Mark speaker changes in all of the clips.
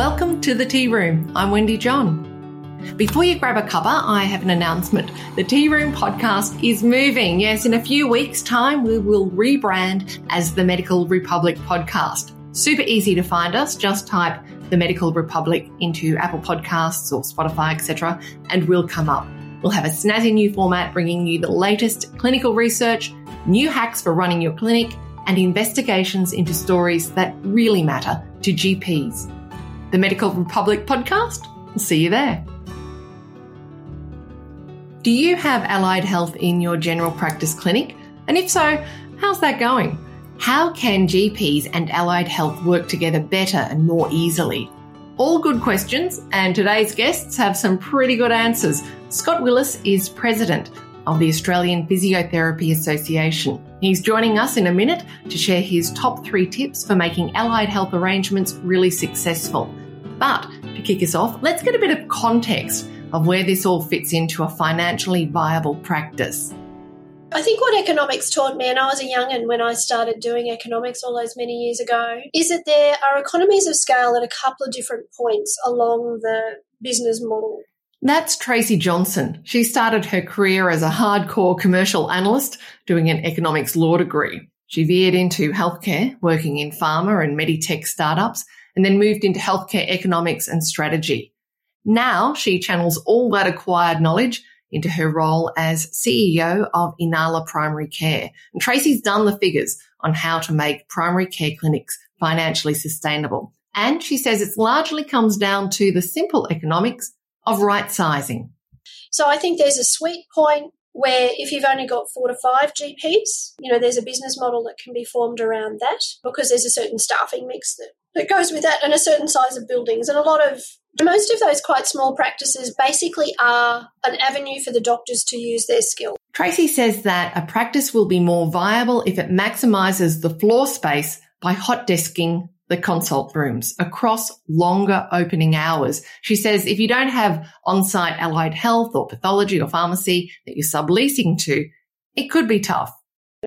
Speaker 1: Welcome to the Tea Room. I'm Wendy John. Before you grab a cuppa, I have an announcement. The Tea Room podcast is moving. Yes, in a few weeks' time, we will rebrand as the Medical Republic podcast. Super easy to find us. Just type the Medical Republic into Apple Podcasts or Spotify, etc., and we'll come up. We'll have a snazzy new format bringing you the latest clinical research, new hacks for running your clinic, and investigations into stories that really matter to GPs the Medical Republic podcast. We'll see you there. Do you have allied health in your general practice clinic? And if so, how's that going? How can GPs and allied health work together better and more easily? All good questions, and today's guests have some pretty good answers. Scott Willis is president of the Australian Physiotherapy Association. He's joining us in a minute to share his top three tips for making allied health arrangements really successful. But to kick us off, let's get a bit of context of where this all fits into a financially viable practice.
Speaker 2: I think what economics taught me, and I was a young'un when I started doing economics all those many years ago, is that there are economies of scale at a couple of different points along the business model.
Speaker 1: That's Tracey Johnson. She started her career as a hardcore commercial analyst doing an economics law degree. She veered into healthcare, working in pharma and meditech startups, and then moved into healthcare economics and strategy. Now she channels all that acquired knowledge into her role as CEO of Inala Primary Care. And Tracey's done the figures on how to make primary care clinics financially sustainable. And she says it largely comes down to the simple economics of right sizing.
Speaker 2: So I think there's a sweet point where if you've only got four to five GPs, you know, there's a business model that can be formed around that because there's a certain staffing mix that, that goes with that and a certain size of buildings. And a lot of most of those quite small practices basically are an avenue for the doctors to use their skill.
Speaker 1: Tracey says that a practice will be more viable if it maximizes the floor space by hot desking the consult rooms across longer opening hours. She says if you don't have on-site allied health or pathology or pharmacy that you're subleasing to, it could be tough.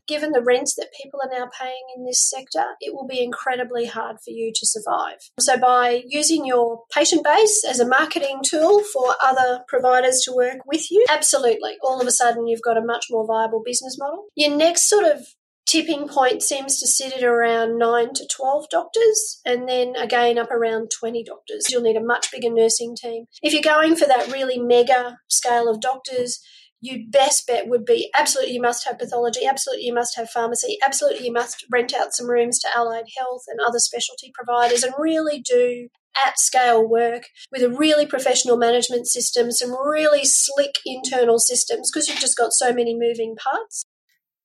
Speaker 2: Given the rents that people are now paying in this sector, it will be incredibly hard for you to survive. So, by using your patient base as a marketing tool for other providers to work with you, absolutely, all of a sudden you've got a much more viable business model. Your next sort of tipping point seems to sit at around 9 to 12 doctors and then again up around 20 doctors. You'll need a much bigger nursing team. If you're going for that really mega scale of doctors, your best bet would be absolutely you must have pathology, absolutely you must have pharmacy, absolutely you must rent out some rooms to allied health and other specialty providers and really do at scale work with a really professional management system, some really slick internal systems because you've just got so many moving parts.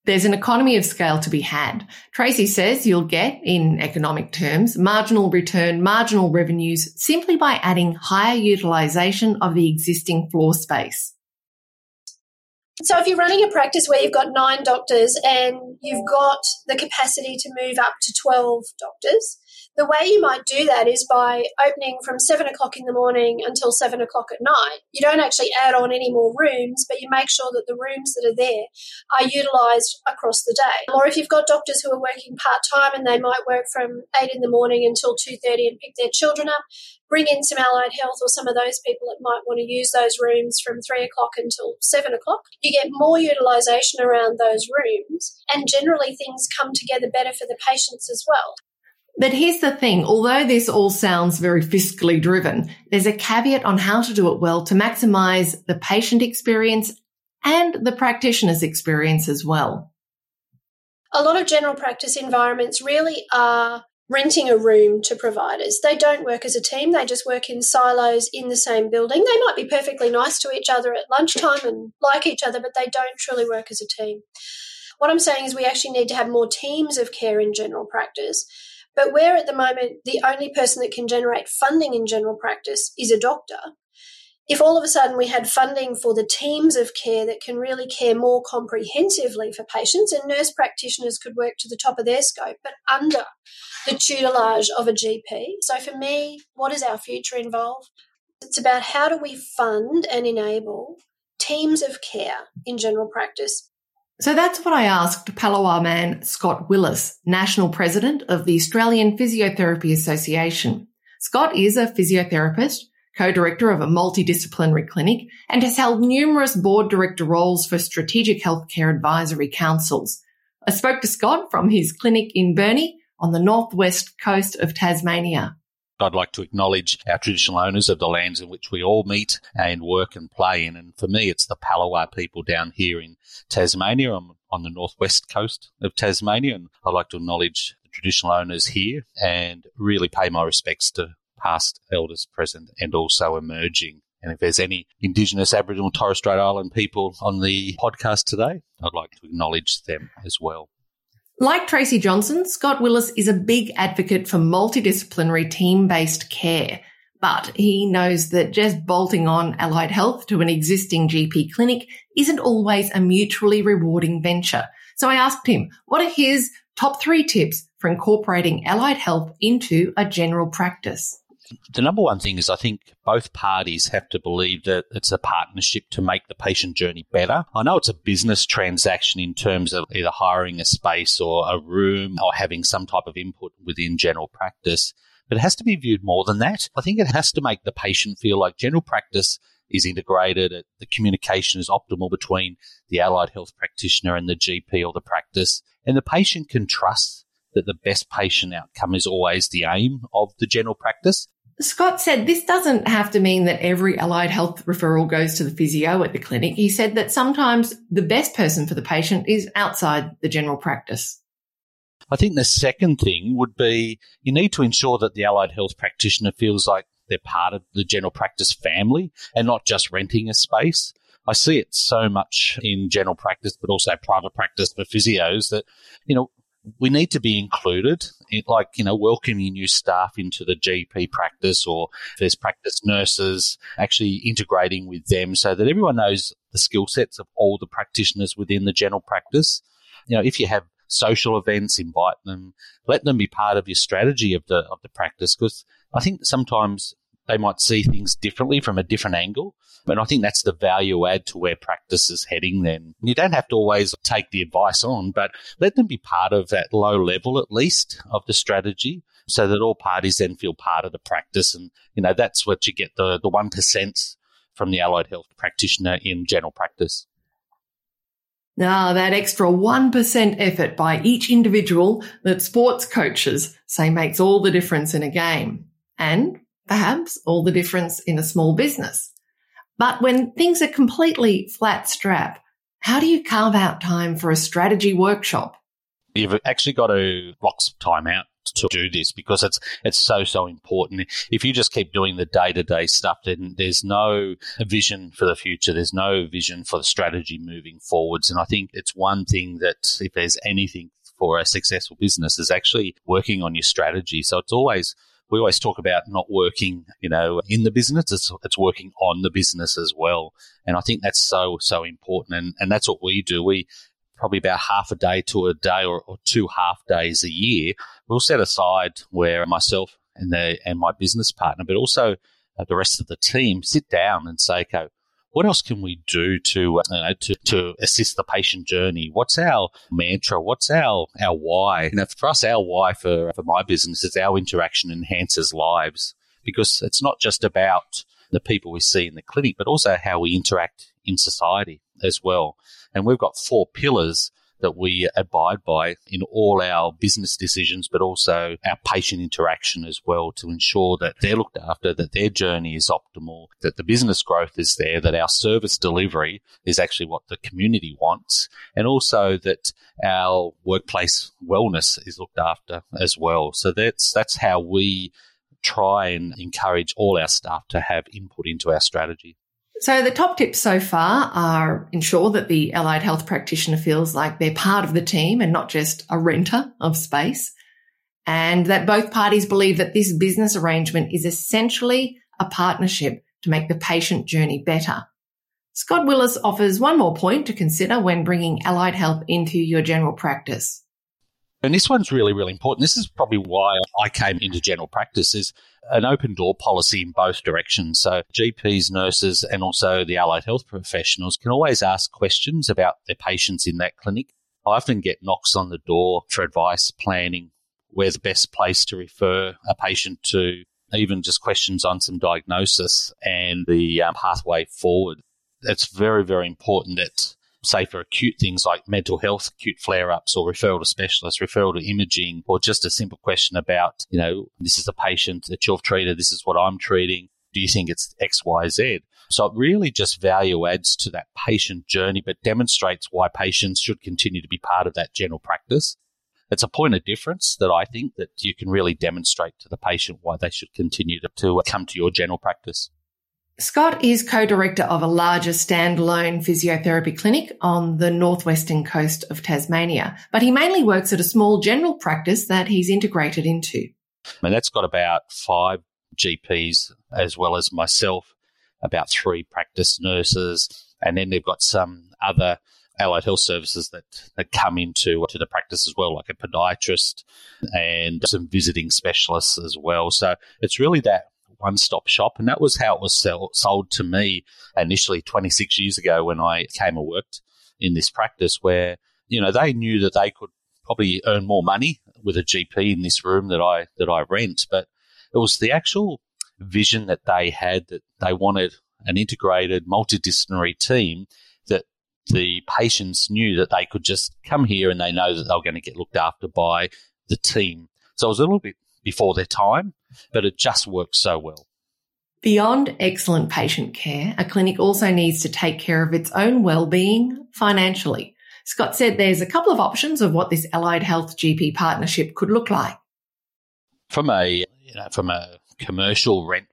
Speaker 1: There's an economy of scale to be had. Tracey says you'll get, in economic terms, marginal return, marginal revenues simply by adding higher utilisation of the existing floor space.
Speaker 2: So, if you're running a practice where you've got nine doctors and you've mm. got the capacity to move up to 12 doctors, the way you might do that is by opening from seven o'clock in the morning until seven o'clock at night. You don't actually add on any more rooms, but you make sure that the rooms that are there are utilised across the day. Or if you've got doctors who are working part time and they might work from eight in the morning until two thirty and pick their children up, bring in some allied health or some of those people that might want to use those rooms from three o'clock until seven o'clock. You get more utilisation around those rooms, and generally things come together better for the patients as well.
Speaker 1: But here's the thing, although this all sounds very fiscally driven, there's a caveat on how to do it well to maximize the patient experience and the practitioner's experience as well.
Speaker 2: A lot of general practice environments really are renting a room to providers. They don't work as a team, they just work in silos in the same building. They might be perfectly nice to each other at lunchtime and like each other, but they don't truly work as a team. What I'm saying is, we actually need to have more teams of care in general practice but where at the moment the only person that can generate funding in general practice is a doctor, if all of a sudden we had funding for the teams of care that can really care more comprehensively for patients, and nurse practitioners could work to the top of their scope, but under the tutelage of a GP. So for me, what does our future involve? It's about how do we fund and enable teams of care in general practice
Speaker 1: so that's what I asked Palawa man Scott Willis, National President of the Australian Physiotherapy Association. Scott is a physiotherapist, co-director of a multidisciplinary clinic, and has held numerous board director roles for strategic healthcare advisory councils. I spoke to Scott from his clinic in Burnie on the northwest coast of Tasmania.
Speaker 3: I'd like to acknowledge our traditional owners of the lands in which we all meet and work and play in. And for me, it's the Palawa people down here in Tasmania. I'm on the northwest coast of Tasmania, and I'd like to acknowledge the traditional owners here and really pay my respects to past elders present and also emerging. And if there's any Indigenous Aboriginal Torres Strait Island people on the podcast today, I'd like to acknowledge them as well.
Speaker 1: Like Tracey Johnson, Scott Willis is a big advocate for multidisciplinary team based care. But he knows that just bolting on allied health to an existing GP clinic isn't always a mutually rewarding venture. So I asked him, what are his top three tips for incorporating allied health into a general practice?
Speaker 3: The number one thing is I think both parties have to believe that it's a partnership to make the patient journey better. I know it's a business transaction in terms of either hiring a space or a room or having some type of input within general practice, but it has to be viewed more than that. I think it has to make the patient feel like general practice is integrated, the communication is optimal between the allied health practitioner and the GP or the practice, and the patient can trust that the best patient outcome is always the aim of the general practice.
Speaker 1: Scott said this doesn't have to mean that every allied health referral goes to the physio at the clinic. He said that sometimes the best person for the patient is outside the general practice.
Speaker 3: I think the second thing would be you need to ensure that the allied health practitioner feels like they're part of the general practice family and not just renting a space. I see it so much in general practice, but also private practice for physios that, you know, we need to be included, like, you know, welcoming new staff into the GP practice or there's practice nurses, actually integrating with them so that everyone knows the skill sets of all the practitioners within the general practice. You know, if you have social events, invite them, let them be part of your strategy of the, of the practice because I think sometimes they might see things differently from a different angle. And I think that's the value add to where practice is heading then. You don't have to always take the advice on, but let them be part of that low level at least of the strategy so that all parties then feel part of the practice. And, you know, that's what you get the, the 1% from the allied health practitioner in general practice.
Speaker 1: Now, that extra 1% effort by each individual that sports coaches say makes all the difference in a game. And perhaps all the difference in a small business. But when things are completely flat strap, how do you carve out time for a strategy workshop?
Speaker 3: You've actually got to block some time out to do this because it's it's so so important. If you just keep doing the day to day stuff, then there's no vision for the future. There's no vision for the strategy moving forwards. And I think it's one thing that if there's anything for a successful business is actually working on your strategy. So it's always we always talk about not working, you know, in the business. It's, it's working on the business as well. And I think that's so, so important. And, and that's what we do. We probably about half a day to a day or, or two half days a year. We'll set aside where myself and the, and my business partner, but also uh, the rest of the team sit down and say, okay, what else can we do to, uh, you know, to, to assist the patient journey? What's our mantra? What's our, our why? You know, for us, our why for, for my business is our interaction enhances lives because it's not just about the people we see in the clinic, but also how we interact in society as well. And we've got four pillars that we abide by in all our business decisions, but also our patient interaction as well to ensure that they're looked after, that their journey is optimal, that the business growth is there, that our service delivery is actually what the community wants, and also that our workplace wellness is looked after as well. So that's, that's how we try and encourage all our staff to have input into our strategy.
Speaker 1: So the top tips so far are ensure that the allied health practitioner feels like they're part of the team and not just a renter of space. And that both parties believe that this business arrangement is essentially a partnership to make the patient journey better. Scott Willis offers one more point to consider when bringing allied health into your general practice.
Speaker 3: And this one's really, really important. This is probably why I came into general practice is an open door policy in both directions. So GPs, nurses, and also the allied health professionals can always ask questions about their patients in that clinic. I often get knocks on the door for advice, planning, where's the best place to refer a patient to, even just questions on some diagnosis and the um, pathway forward. It's very, very important that say for acute things like mental health, acute flare ups, or referral to specialists, referral to imaging, or just a simple question about, you know, this is a patient that you've treated, this is what I'm treating. Do you think it's X, Y, Z? So it really just value adds to that patient journey, but demonstrates why patients should continue to be part of that general practice. It's a point of difference that I think that you can really demonstrate to the patient why they should continue to, to come to your general practice.
Speaker 1: Scott is co-director of a larger standalone physiotherapy clinic on the northwestern coast of Tasmania, but he mainly works at a small general practice that he's integrated into.
Speaker 3: And that's got about five GPs as well as myself, about three practice nurses, and then they've got some other allied health services that, that come into to the practice as well, like a podiatrist and some visiting specialists as well. So it's really that one stop shop. And that was how it was sell, sold to me initially 26 years ago when I came and worked in this practice where, you know, they knew that they could probably earn more money with a GP in this room that I, that I rent. But it was the actual vision that they had that they wanted an integrated multidisciplinary team that the patients knew that they could just come here and they know that they were going to get looked after by the team. So it was a little bit before their time, but it just works so well.
Speaker 1: Beyond excellent patient care, a clinic also needs to take care of its own well-being financially. Scott said there's a couple of options of what this allied health GP partnership could look like.
Speaker 3: From a you know, from a commercial rent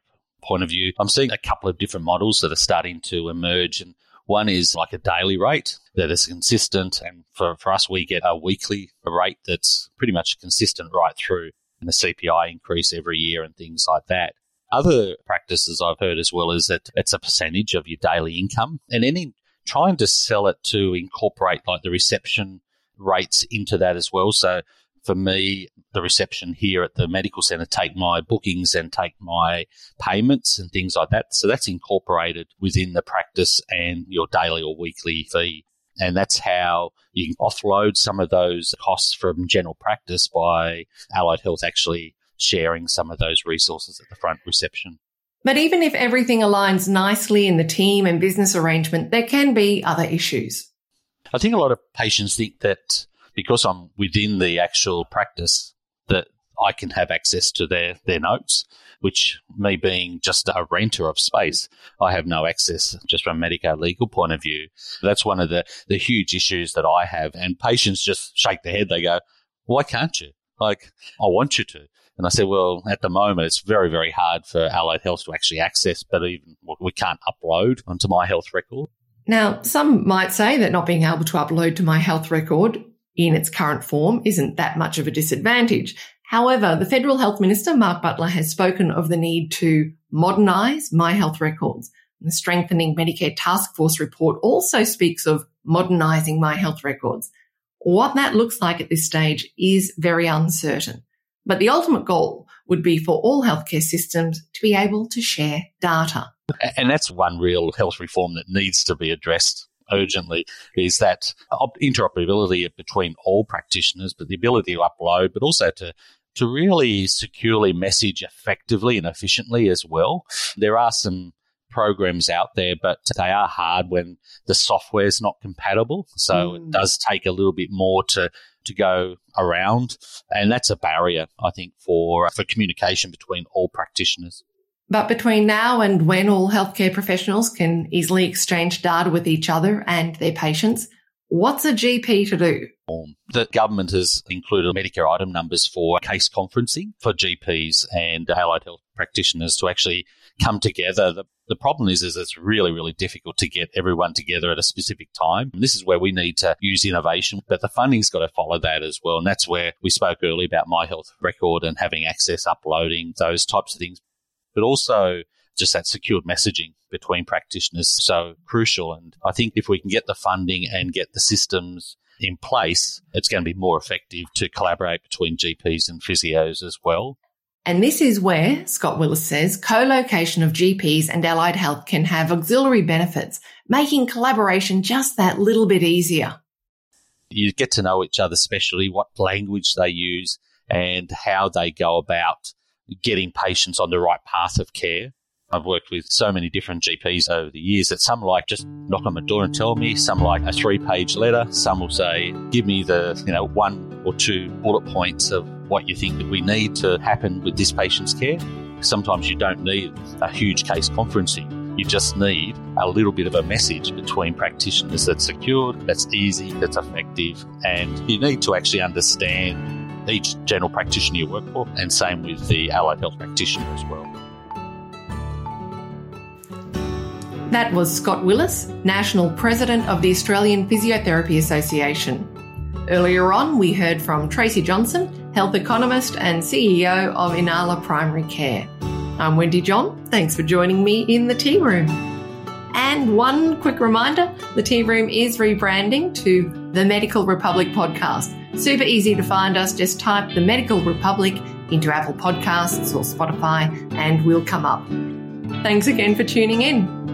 Speaker 3: point of view, I'm seeing a couple of different models that are starting to emerge and one is like a daily rate that is consistent and for, for us we get a weekly rate that's pretty much consistent right through and the CPI increase every year and things like that. Other practices I've heard as well is that it's a percentage of your daily income and any trying to sell it to incorporate like the reception rates into that as well. So for me, the reception here at the medical centre take my bookings and take my payments and things like that. So that's incorporated within the practice and your daily or weekly fee. And that's how you can offload some of those costs from general practice by allied health actually sharing some of those resources at the front reception.
Speaker 1: But even if everything aligns nicely in the team and business arrangement, there can be other issues.
Speaker 3: I think a lot of patients think that because I'm within the actual practice, that I can have access to their, their notes which me being just a renter of space, I have no access just from a medico legal point of view. That's one of the, the huge issues that I have. And patients just shake their head. They go, why can't you? Like, I want you to. And I said, well, at the moment, it's very, very hard for Allied Health to actually access, but even we can't upload onto my health record.
Speaker 1: Now, some might say that not being able to upload to my health record in its current form isn't that much of a disadvantage. However, the Federal Health Minister, Mark Butler, has spoken of the need to modernise my health records. The Strengthening Medicare Task Force report also speaks of modernising my health records. What that looks like at this stage is very uncertain. But the ultimate goal would be for all healthcare systems to be able to share data.
Speaker 3: And that's one real health reform that needs to be addressed urgently is that interoperability between all practitioners, but the ability to upload, but also to to really securely message effectively and efficiently as well. There are some programs out there, but they are hard when the software is not compatible. So mm. it does take a little bit more to to go around, and that's a barrier, I think, for for communication between all practitioners.
Speaker 1: But between now and when all healthcare professionals can easily exchange data with each other and their patients, what's a GP to do?
Speaker 3: Um, the government has included Medicare item numbers for case conferencing for GPs and allied health practitioners to actually come together. The, the problem is, is it's really, really difficult to get everyone together at a specific time. And this is where we need to use innovation, but the funding's got to follow that as well. And that's where we spoke earlier about my health record and having access, uploading those types of things but also just that secured messaging between practitioners so crucial. And I think if we can get the funding and get the systems in place, it's going to be more effective to collaborate between GPs and physios as well.
Speaker 1: And this is where, Scott Willis says, co-location of GPs and allied health can have auxiliary benefits, making collaboration just that little bit easier.
Speaker 3: You get to know each other, specialty, what language they use, and how they go about getting patients on the right path of care. I've worked with so many different GPs over the years that some like just knock on my door and tell me, some like a three page letter, some will say, give me the, you know, one or two bullet points of what you think that we need to happen with this patient's care. Sometimes you don't need a huge case conferencing. You just need a little bit of a message between practitioners that's secured, that's easy, that's effective, and you need to actually understand each general practitioner you work for, and same with the allied health practitioner as well.
Speaker 1: That was Scott Willis, National President of the Australian Physiotherapy Association. Earlier on, we heard from Tracey Johnson, health economist and CEO of Inala Primary Care. I'm Wendy John. Thanks for joining me in the tea room. And one quick reminder the tea room is rebranding to the Medical Republic podcast. Super easy to find us. Just type the Medical Republic into Apple Podcasts or Spotify and we'll come up. Thanks again for tuning in.